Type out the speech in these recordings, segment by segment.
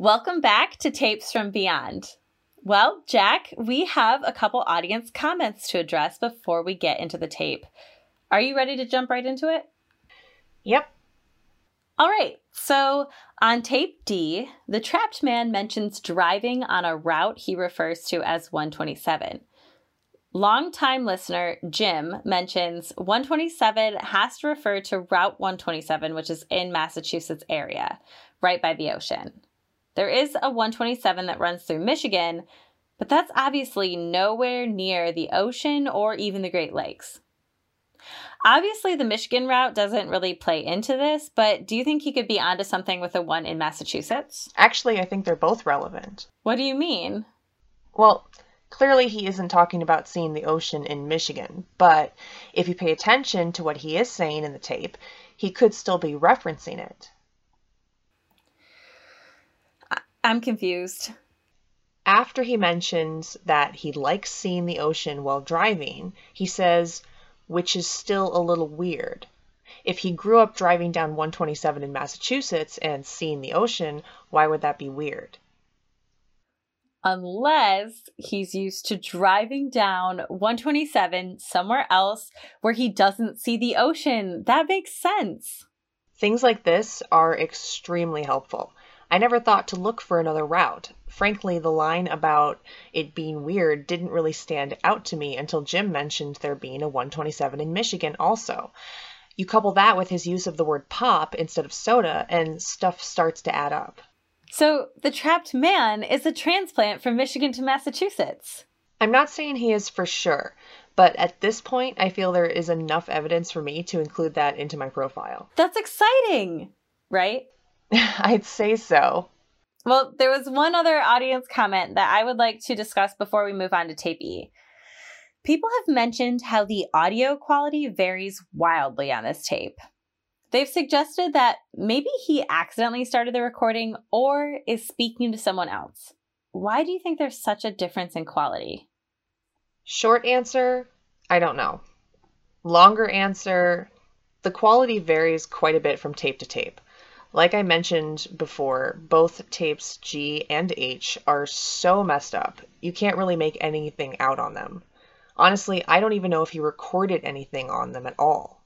Welcome back to Tapes from Beyond. Well, Jack, we have a couple audience comments to address before we get into the tape. Are you ready to jump right into it? Yep. All right. So on tape D, the trapped man mentions driving on a route he refers to as 127. Longtime listener Jim mentions 127 has to refer to Route 127, which is in Massachusetts area, right by the ocean. There is a 127 that runs through Michigan, but that's obviously nowhere near the ocean or even the Great Lakes. Obviously, the Michigan route doesn't really play into this, but do you think he could be onto something with the one in Massachusetts? Actually, I think they're both relevant. What do you mean? Well, clearly he isn't talking about seeing the ocean in Michigan, but if you pay attention to what he is saying in the tape, he could still be referencing it. I'm confused. After he mentions that he likes seeing the ocean while driving, he says, which is still a little weird. If he grew up driving down 127 in Massachusetts and seeing the ocean, why would that be weird? Unless he's used to driving down 127 somewhere else where he doesn't see the ocean. That makes sense. Things like this are extremely helpful. I never thought to look for another route. Frankly, the line about it being weird didn't really stand out to me until Jim mentioned there being a 127 in Michigan also. You couple that with his use of the word pop instead of soda, and stuff starts to add up. So, the trapped man is a transplant from Michigan to Massachusetts. I'm not saying he is for sure, but at this point, I feel there is enough evidence for me to include that into my profile. That's exciting, right? I'd say so. Well, there was one other audience comment that I would like to discuss before we move on to tape E. People have mentioned how the audio quality varies wildly on this tape. They've suggested that maybe he accidentally started the recording or is speaking to someone else. Why do you think there's such a difference in quality? Short answer I don't know. Longer answer the quality varies quite a bit from tape to tape. Like I mentioned before, both tapes G and H are so messed up, you can't really make anything out on them. Honestly, I don't even know if he recorded anything on them at all.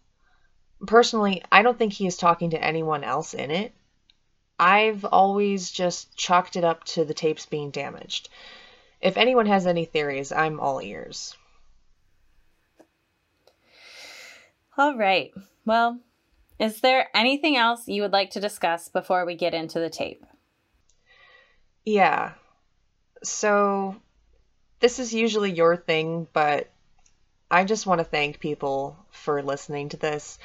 Personally, I don't think he is talking to anyone else in it. I've always just chalked it up to the tapes being damaged. If anyone has any theories, I'm all ears. All right. Well, is there anything else you would like to discuss before we get into the tape? Yeah. So, this is usually your thing, but I just want to thank people for listening to this.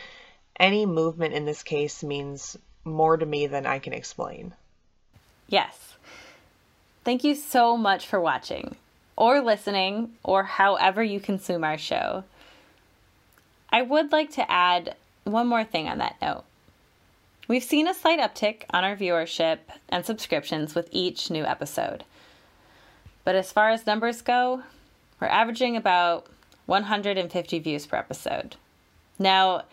Any movement in this case means more to me than I can explain. Yes. Thank you so much for watching, or listening, or however you consume our show. I would like to add one more thing on that note. We've seen a slight uptick on our viewership and subscriptions with each new episode. But as far as numbers go, we're averaging about 150 views per episode. Now,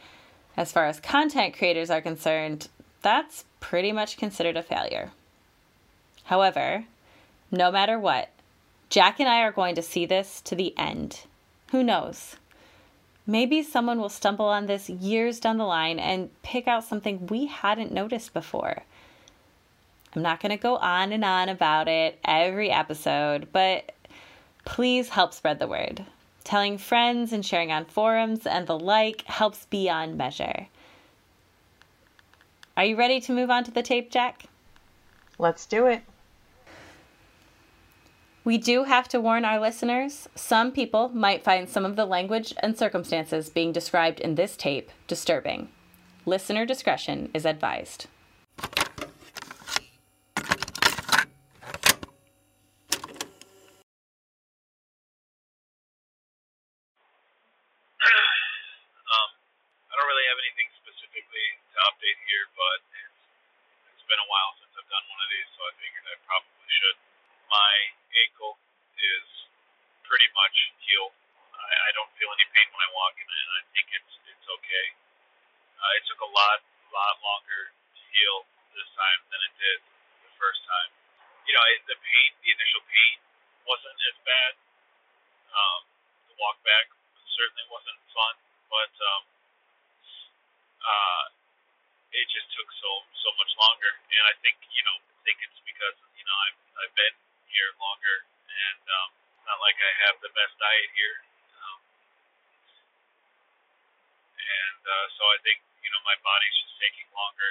as far as content creators are concerned, that's pretty much considered a failure. However, no matter what, Jack and I are going to see this to the end. Who knows? Maybe someone will stumble on this years down the line and pick out something we hadn't noticed before. I'm not going to go on and on about it every episode, but please help spread the word. Telling friends and sharing on forums and the like helps beyond measure. Are you ready to move on to the tape, Jack? Let's do it. We do have to warn our listeners some people might find some of the language and circumstances being described in this tape disturbing. Listener discretion is advised. um, I don't really have anything specifically to update here, but it's, it's been a while since I've done one of these, so I figured I probably should. My ankle is pretty much healed. I, I don't feel any pain when I walk, and I, I think it's it's okay. Uh, it took a lot lot longer to heal this time than it did the first time. know, the pain, the initial pain wasn't as bad. Um, the walk back certainly wasn't fun, but um, uh, it just took so much longer. And I think you know, I think it's because you know I've I've been here longer, and um, not like I have the best diet here. Um, and uh, so I think you know my body's just taking longer.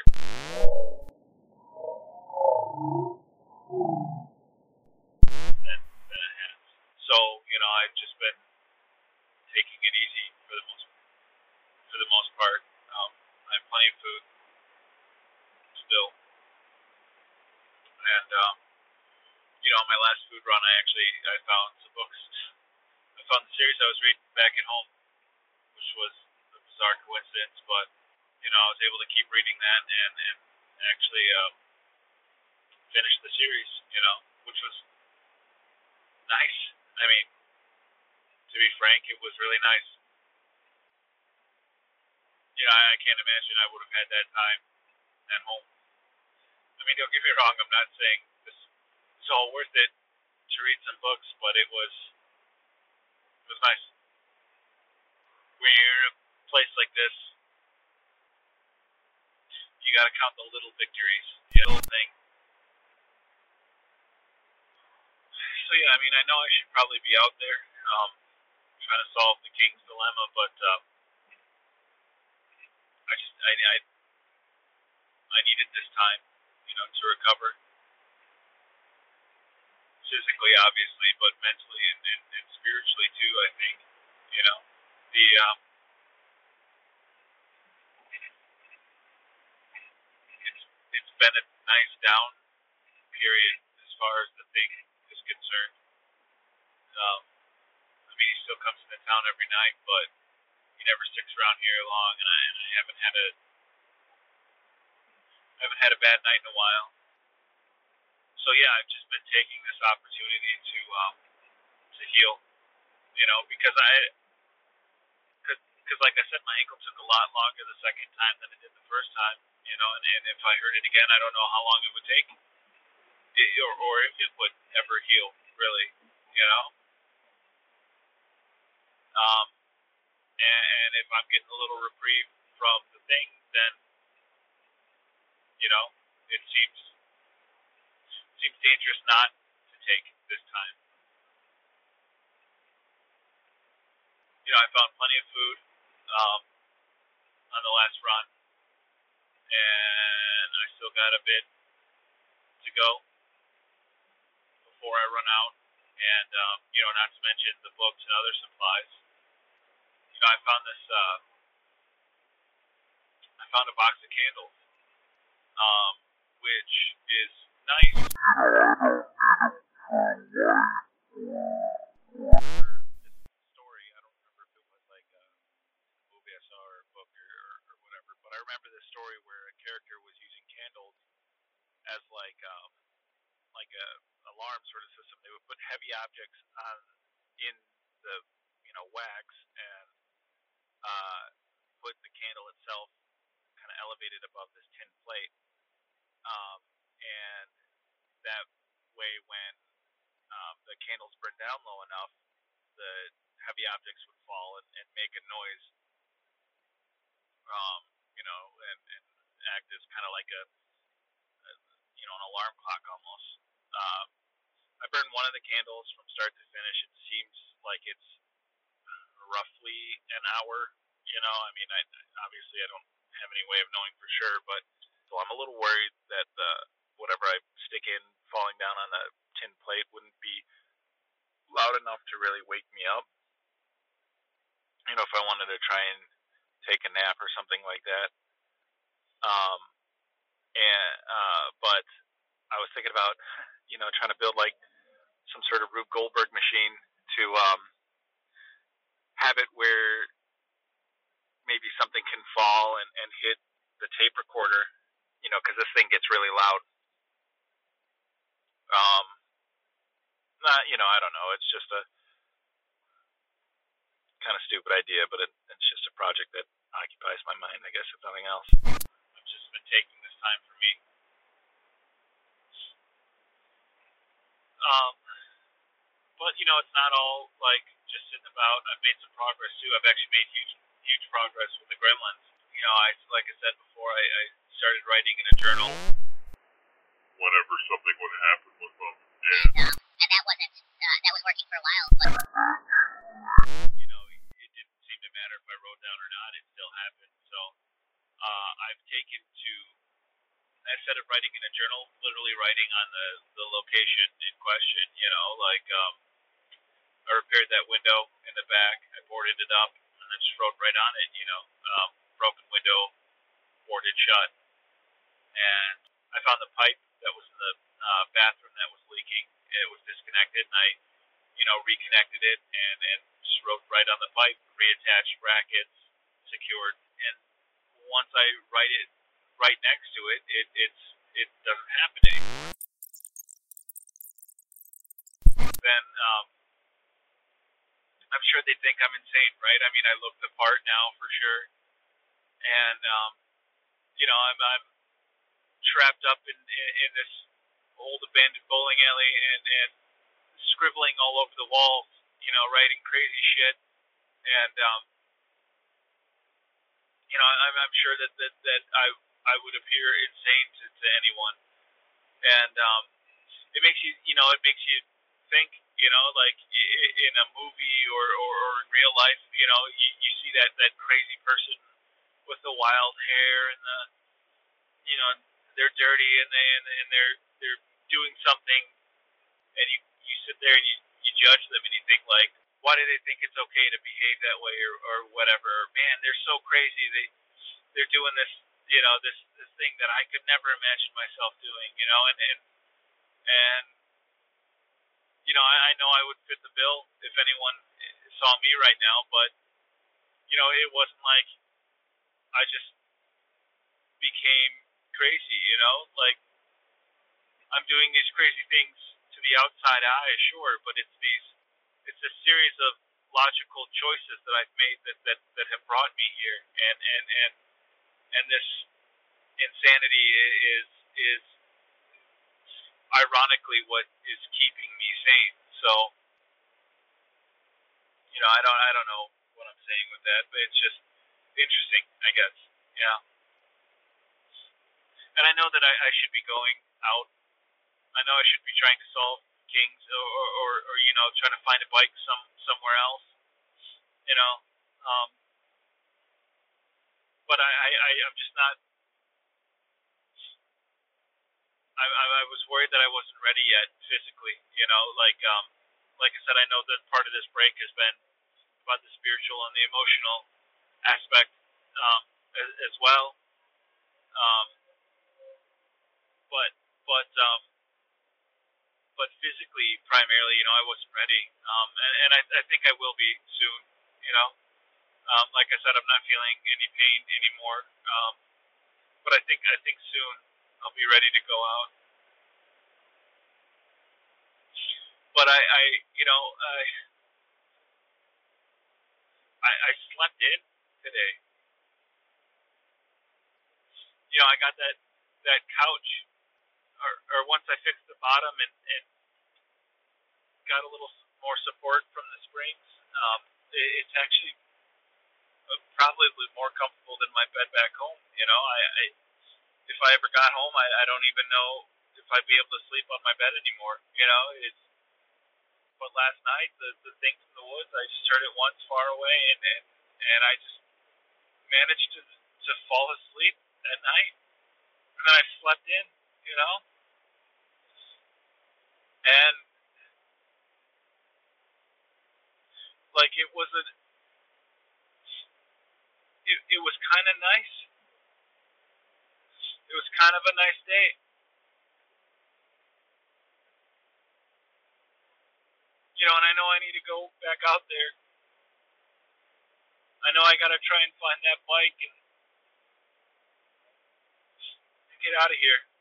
Than, than it has. So you know I've just been taking it easy for the most for the most part. Um, I have plenty of food still, and um, you know, on my last food run, I actually I found some books. I found the series I was reading back at home, which was a bizarre coincidence, but you know, I was able to keep reading that and and actually um, finish the series. You know, which was nice. I mean, to be frank, it was really nice. You know, I, can't imagine I would have had that time at home. I mean, don't get me wrong. I'm not saying this it's all worth it to read some books, but it was it was nice. When you're in a place like this, you got to count the little victories, the little thing. So yeah, I mean, I know I should probably be out there um, trying to solve the king's dilemma, but um, I just I, I I needed this time, you know, to recover physically, obviously, but mentally and, and, and spiritually too. I think, you know, the um, it's it's been a nice down period as far as the thing is concerned. Um, I mean, he still comes into town every night, but he never sticks around here long, and I, and I haven't had a I haven't had a bad night in a while so yeah, I've just been taking this opportunity to um, to heal, you know, because I, because like I said, my ankle took a lot longer the second time than it did the first time, you know, and, and if I hurt it again, I don't know how long it would take, it, or or if it would ever heal, really, you know. Um, and, and if I'm getting a little reprieve from the thing, then you know, it seems seems dangerous not to take this time. You know, I found plenty of food um, on the last run, and I still got a bit to go before I run out. And um, you know, not to mention the books and other supplies. You know, I found this. Uh, I found a box of candles, um, which is nice. Story. I don't remember if it was like a movie I saw or a book or, whatever, but I remember this story where a character was using candles as like like a alarm sort of system. They would put heavy objects on in the you know wax and uh, put the candle itself kind of elevated above this tin plate. Um, and that way, when um, the candles burn down low enough, the heavy objects would fall and, and make a noise. Um, you know, and, and act as kind of like a, a, you know, an alarm clock almost. Um, I burned one of the candles from start to finish. It seems like it's roughly an hour. You know, I mean, I obviously I don't have any way of knowing for sure, but so I'm a little worried that the whatever I stick in falling down on a tin plate wouldn't be loud enough to really wake me up. You know, if I wanted to try and take a nap or something like that. Um, and uh, but I was thinking about, you know, trying to build like some sort of Rube Goldberg machine to um, have it where maybe something can fall and, and hit the tape recorder, you know, because this thing gets really loud. Um, not, you know, I don't know. It's just a kind of stupid idea, but it, it's just a project that occupies my mind, I guess, if nothing else. I've just been taking this time for me. Um, but you know, it's not all like just sitting about. I've made some progress too. I've actually made huge, huge progress with the Gremlins. You know, I like I said before, I, I started writing in a journal. Whenever something would happen with them, Um, and and that wasn't uh, that was working for a while, but You know, it didn't seem to matter if I wrote down or not. It still happened. So uh, I've taken to instead of writing in a journal, literally writing on the the location in question. You know, like um, I repaired that window in the back. I boarded it up and then just wrote right on it. You know, um, broken window, boarded shut, and I found the pipe that was in the uh, bathroom that was leaking. It was disconnected, and I, you know, reconnected it and and just wrote right on the pipe, reattached brackets, secured, and once I write it right next to it, it it's it doesn't happen anymore. Then um, I'm sure they think I'm insane, right? I mean, I look the part now for sure, and um, you know, I'm I'm trapped up in in, in this old abandoned bowling alley and and scribbling all over the walls, you know, writing crazy shit, and um, you know, I'm I'm sure that that that I I would appear insane to, to anyone, and um, it makes you you know it makes you think you know like in a movie or, or, or in real life you know you, you see that that crazy person with the wild hair and the you know they're dirty and they and, they're they're doing something and you you sit there and you you judge them and you think like why do they think it's okay to behave that way or or whatever? Man they're so crazy. They they're doing this you know this this thing that I could never imagine myself doing you know and and and you know I, I know I would fit the bill if anyone saw me right now but you know it wasn't like I just became crazy you know like I'm doing these crazy things to the outside eye sure but it's these it's a series of logical choices that I've made that that, that have brought me here and and and and this insanity is is ironically what is keeping me sane. So, you know, I don't I don't know what I'm saying with that, but it's just interesting, I guess. Yeah. And I know that I, I should be going out. I know I should be trying to solve Kings or, or, or, or you know trying to find a bike some somewhere else. You know, um, but I, I, I I'm just not. I, I, I was worried that I wasn't ready yet physically. You know, like um, like I said, I know that part of this break has been about the spiritual and the emotional aspect um, as, as well. Um, but but um, but physically, primarily, you know, I wasn't ready, um, and, and I, I think I will be soon. You know, um, like I said, I'm not feeling any pain anymore, um, but I think I think soon I'll be ready to go out. But I, I you know, I, I, I slept in today. You know, I got that that couch, or, or once I fixed the bottom and, and got a little more support from the springs, um, it, it's actually uh, probably more comfortable than my bed back home. You know, I, I if I ever got home, I, I don't even know if I'd be able to sleep on my bed anymore. You know, it's. But last night, the the thing from the woods, I just heard it once far away, and and, and I just managed to to fall asleep at night, and then I slept in. You know, and like it was a it, it was kind of nice. It was kind of a nice day. You know and i know i need to go back out there. I know i gotta try and find that bike and get out of here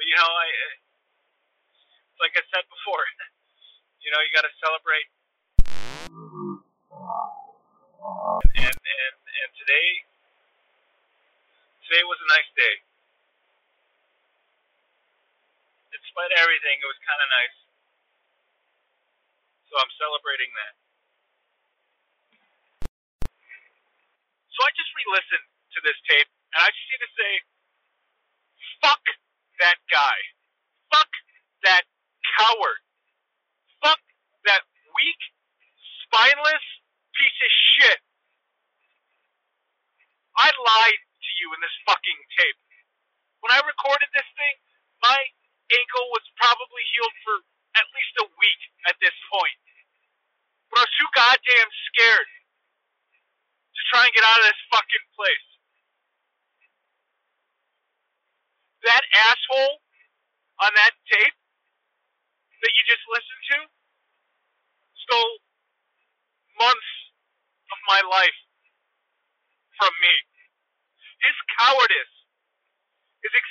But you know, I uh, like I said before, you know, you got to celebrate. And, and and today, today was a nice day. Despite everything, it was kind of nice. So I'm celebrating that. So I just re-listened to this tape, and I just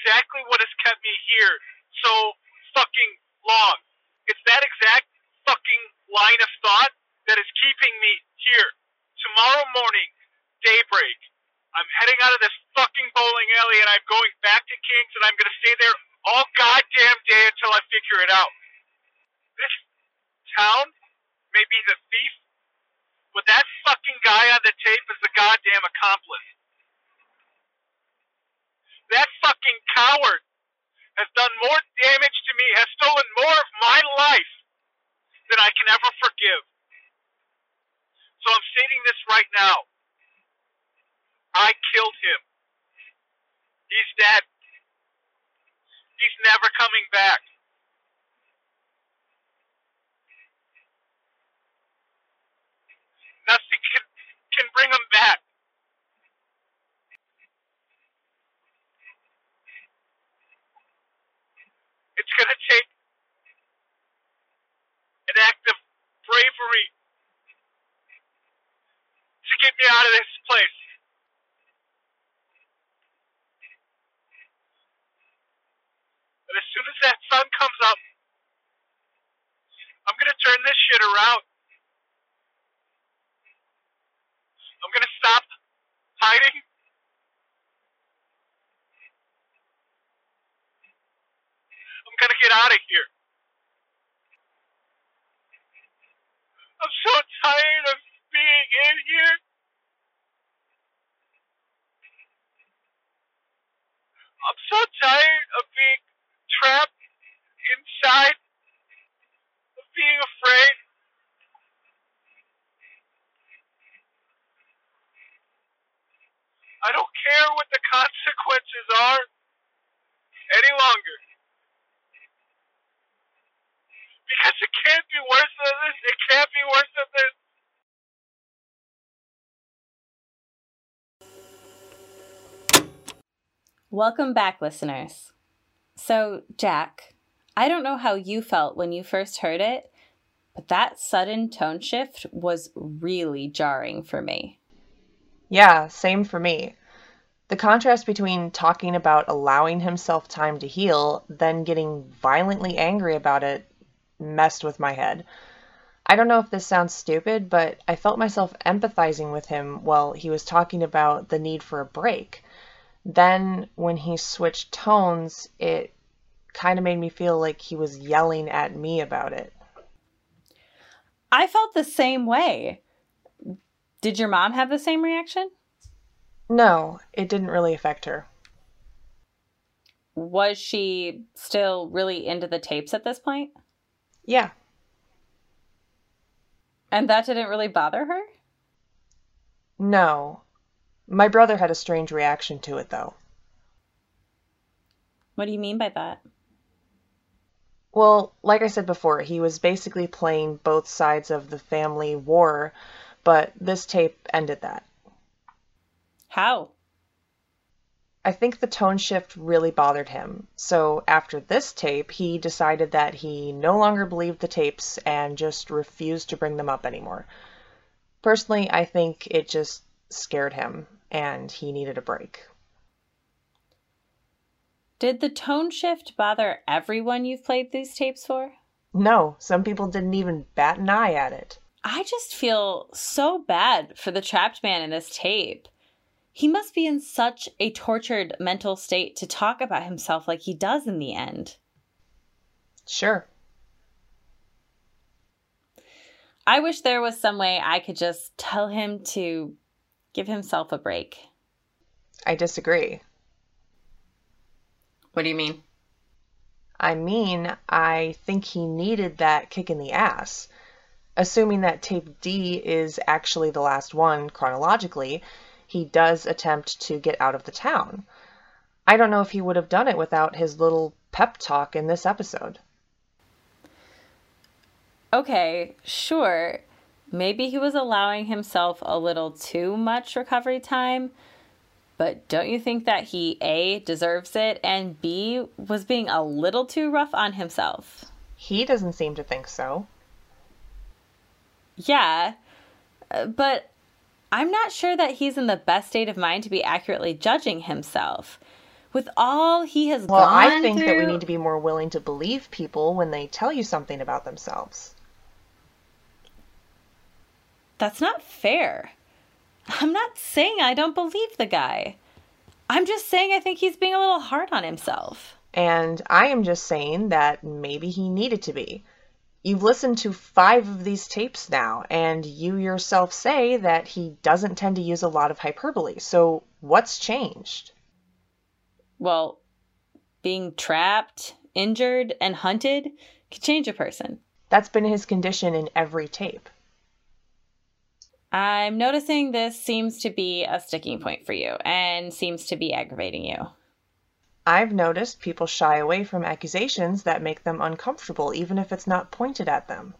exactly what has kept me here so fucking long. It's that exact fucking line of thought that is keeping me here. Tomorrow morning, daybreak, I'm heading out of this fucking bowling alley and I'm going back to King's and I'm gonna stay there all goddamn day until I figure it out. This town may be the thief, but that fucking guy on the tape is the goddamn accomplice. That fucking coward has done more damage to me, has stolen more of my life than I can ever forgive. So I'm stating this right now. I killed him. He's dead. He's never coming back. Nothing can, can bring him back. It's going to take an act of bravery to get me out of this place. And as soon as that sun comes up, I'm going to turn this shit around. I'm going to stop hiding. I'm going to get out of here. I'm so tired of being in here. I'm so tired of being trapped inside, of being afraid. I don't care what the consequences are any longer. Because it can't be worse than this. It can't be worse than this. Welcome back, listeners. So, Jack, I don't know how you felt when you first heard it, but that sudden tone shift was really jarring for me. Yeah, same for me. The contrast between talking about allowing himself time to heal, then getting violently angry about it, messed with my head. I don't know if this sounds stupid, but I felt myself empathizing with him while he was talking about the need for a break. Then, when he switched tones, it kind of made me feel like he was yelling at me about it. I felt the same way. Did your mom have the same reaction? No, it didn't really affect her. Was she still really into the tapes at this point? Yeah. And that didn't really bother her? No. My brother had a strange reaction to it, though. What do you mean by that? Well, like I said before, he was basically playing both sides of the family war, but this tape ended that. How? I think the tone shift really bothered him. So after this tape, he decided that he no longer believed the tapes and just refused to bring them up anymore. Personally, I think it just scared him and he needed a break. Did the tone shift bother everyone you've played these tapes for? No, some people didn't even bat an eye at it. I just feel so bad for the trapped man in this tape. He must be in such a tortured mental state to talk about himself like he does in the end. Sure. I wish there was some way I could just tell him to give himself a break. I disagree. What do you mean? I mean, I think he needed that kick in the ass. Assuming that tape D is actually the last one chronologically, he does attempt to get out of the town. I don't know if he would have done it without his little pep talk in this episode. Okay, sure. Maybe he was allowing himself a little too much recovery time, but don't you think that he A deserves it and B was being a little too rough on himself? He doesn't seem to think so. Yeah, uh, but I'm not sure that he's in the best state of mind to be accurately judging himself. With all he has Well, gone I think through, that we need to be more willing to believe people when they tell you something about themselves. That's not fair. I'm not saying I don't believe the guy. I'm just saying I think he's being a little hard on himself. And I am just saying that maybe he needed to be. You've listened to five of these tapes now, and you yourself say that he doesn't tend to use a lot of hyperbole. So, what's changed? Well, being trapped, injured, and hunted could change a person. That's been his condition in every tape. I'm noticing this seems to be a sticking point for you and seems to be aggravating you. I've noticed people shy away from accusations that make them uncomfortable, even if it's not pointed at them.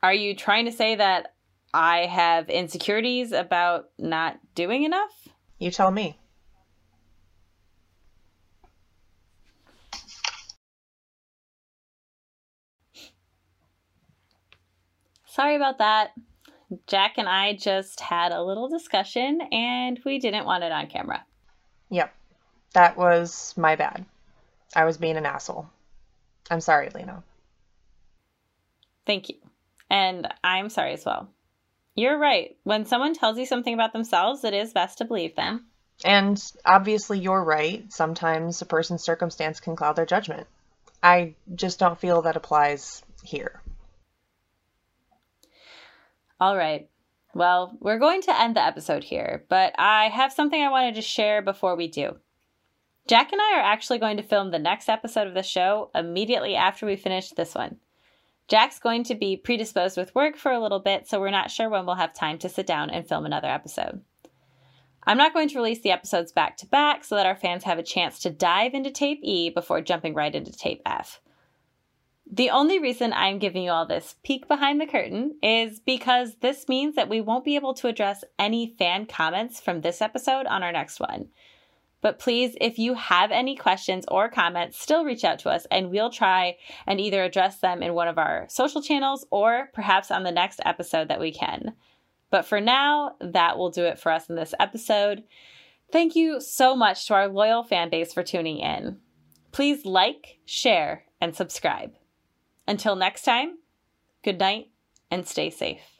Are you trying to say that I have insecurities about not doing enough? You tell me. Sorry about that. Jack and I just had a little discussion and we didn't want it on camera. Yep. That was my bad. I was being an asshole. I'm sorry, Lena. Thank you. And I'm sorry as well. You're right. When someone tells you something about themselves, it is best to believe them. And obviously, you're right. Sometimes a person's circumstance can cloud their judgment. I just don't feel that applies here. All right. Well, we're going to end the episode here, but I have something I wanted to share before we do. Jack and I are actually going to film the next episode of the show immediately after we finish this one. Jack's going to be predisposed with work for a little bit, so we're not sure when we'll have time to sit down and film another episode. I'm not going to release the episodes back to back so that our fans have a chance to dive into tape E before jumping right into tape F. The only reason I'm giving you all this peek behind the curtain is because this means that we won't be able to address any fan comments from this episode on our next one. But please, if you have any questions or comments, still reach out to us and we'll try and either address them in one of our social channels or perhaps on the next episode that we can. But for now, that will do it for us in this episode. Thank you so much to our loyal fan base for tuning in. Please like, share, and subscribe. Until next time, good night and stay safe.